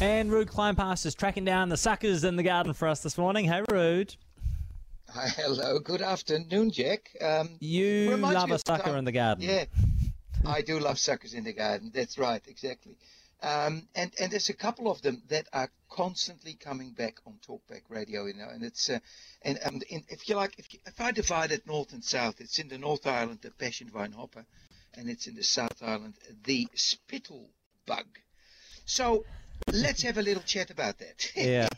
And Ruud Kleinpaste is tracking down the suckers in the garden for us this morning. Hey, Ruud. Hi, hello. Good afternoon, Jack. Um, You love a sucker in the garden. Yeah, I do love suckers in the garden. That's right, exactly. Um, and and there's a couple of them that are constantly coming back on Talkback Radio, you know. And it's uh, and um, in, if you like, if, you, if I divide it north and south, it's in the North Island the passion vine hopper, and it's in the South Island the spittle bug. So let's have a little chat about that. Yeah.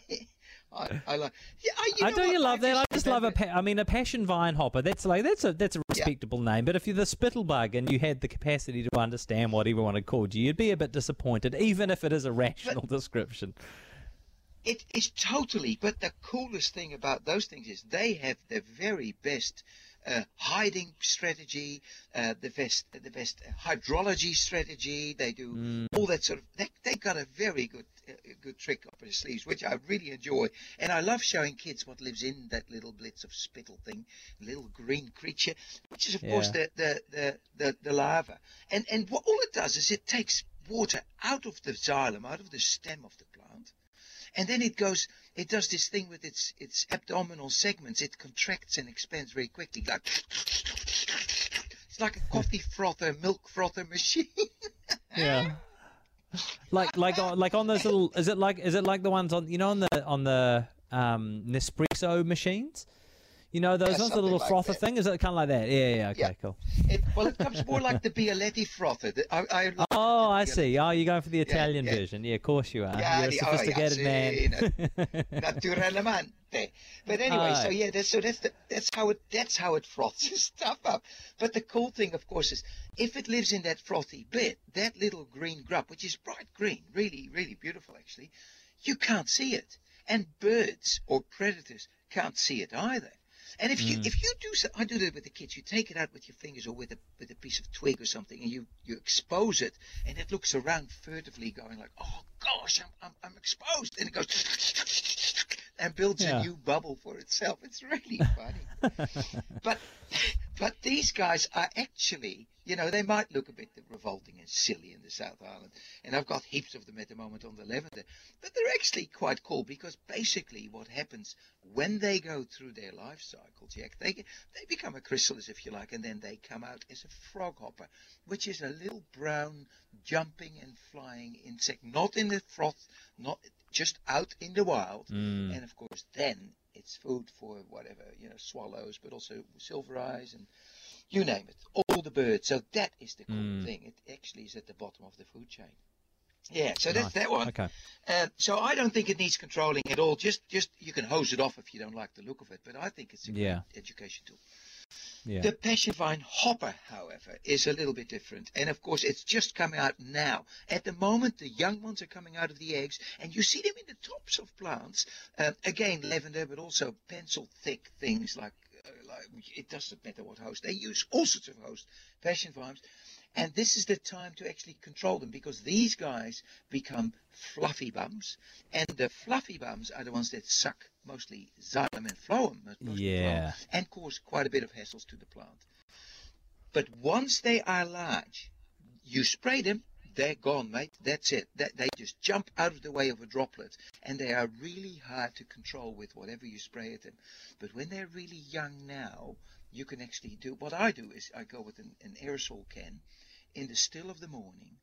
I, I like. Yeah, I, you I do what? you love that? I just love a. Pa- I mean, a passion vine hopper. That's like that's a that's a respectable name. But if you're the spittlebug and you had the capacity to understand what everyone had called you, you'd be a bit disappointed, even if it is a rational description. It is totally, but the coolest thing about those things is they have the very best uh, hiding strategy, uh, the best, the best hydrology strategy. They do all that sort of. They they got a very good, uh, good trick up their sleeves, which I really enjoy, and I love showing kids what lives in that little blitz of spittle thing, little green creature, which is of course the the, the the the larva, and and what all it does is it takes water out of the xylem, out of the stem of the plant and then it goes it does this thing with its its abdominal segments it contracts and expands very quickly like it's like a coffee frother milk frother machine Yeah. Like like on like on those little is it like is it like the ones on you know on the on the um Nespresso machines? You know those Yeah, ones the little like frother that. thing? Is it kind of like that? Yeah, yeah, okay, Yeah. cool. it, well it comes more like the bialetti frother I, I love Oh, I see. Oh, you're going for the Italian yeah. version. Yeah, of course you are. Yeah, you're a oh, sophisticated see, man. naturalmente. But anyway, so yeah, that's, so that's the, that's how it that's how it froths stuff up. But the cool thing, of course, is if it lives in that frothy bit, that little green grub, which is bright green, really really beautiful actually, you can't see it, and birds or predators can't see it either. And if you hmm. if you do so, I do that with the kids. You take it out with your fingers or with a with a piece of twig or something, and you you expose it, and it looks around furtively, going like, "Oh gosh, I'm I'm, I'm exposed," and it goes and builds Yeah. a new bubble for itself. It's really funny. but but these guys are actually, you know, they might look a bit revolting and silly in the South Island, and I've got heaps of them at the moment on the lavender, but they're actually quite cool because basically what happens when they go through their life cycle, Jack, they they become a chrysalis if you like, and then they come out as a frog hopper, which is a little brown jumping and flying insect, not in the froth, not just out in the wild, Mm. and of course then it's food for whatever you know swallows but also silver eyes and you name it all the birds. So that is the cool Mm. thing. It actually is at the bottom of the food chain. Yeah so that's that one. Okay. uh, so i don't think it needs controlling at all. Just just you can hose it off if you don't like the look of it but i think it's a Yeah. education tool Yeah. the passion vine hopper, however, is a little bit different. And of course, it's just coming out now. At the moment, the young ones are coming out of the eggs, and you see them in the tops of plants. Uh, again, lavender, but also pencil thick things like, like it doesn't matter what host. They use all sorts of hosts, passion vines. And this is the time to actually control them because these guys become fluffy bums. And the fluffy bums are the ones that suck mostly xylem and phloem. mostly phloem, Yeah. and cause quite a bit of hassles to the plant. But once they are large, you spray them, they're gone, mate. That's it. That they just jump out of the way of a droplet, and they are really hard to control with whatever you spray at them. But when they're really young now, you can actually do what I do is I go with an, an aerosol can in the still of the morning.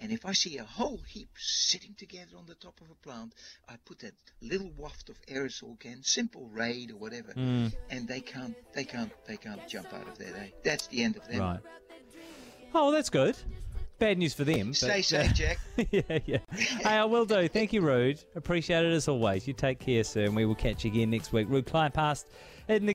And if I see a whole heap sitting together on the top of a plant, I put that little waft of aerosol can, simple raid or whatever, Mm, and they can't, they can't, they can't jump out of there. They, that's the end of them. right. Oh, that's good. Bad news for them. Stay but, safe, uh, Jack. yeah, yeah. Hey, I will do. Thank you, Ruud. Appreciate it as always. You take care, sir, and we will catch you again next week. Ruud Kleinpaste in the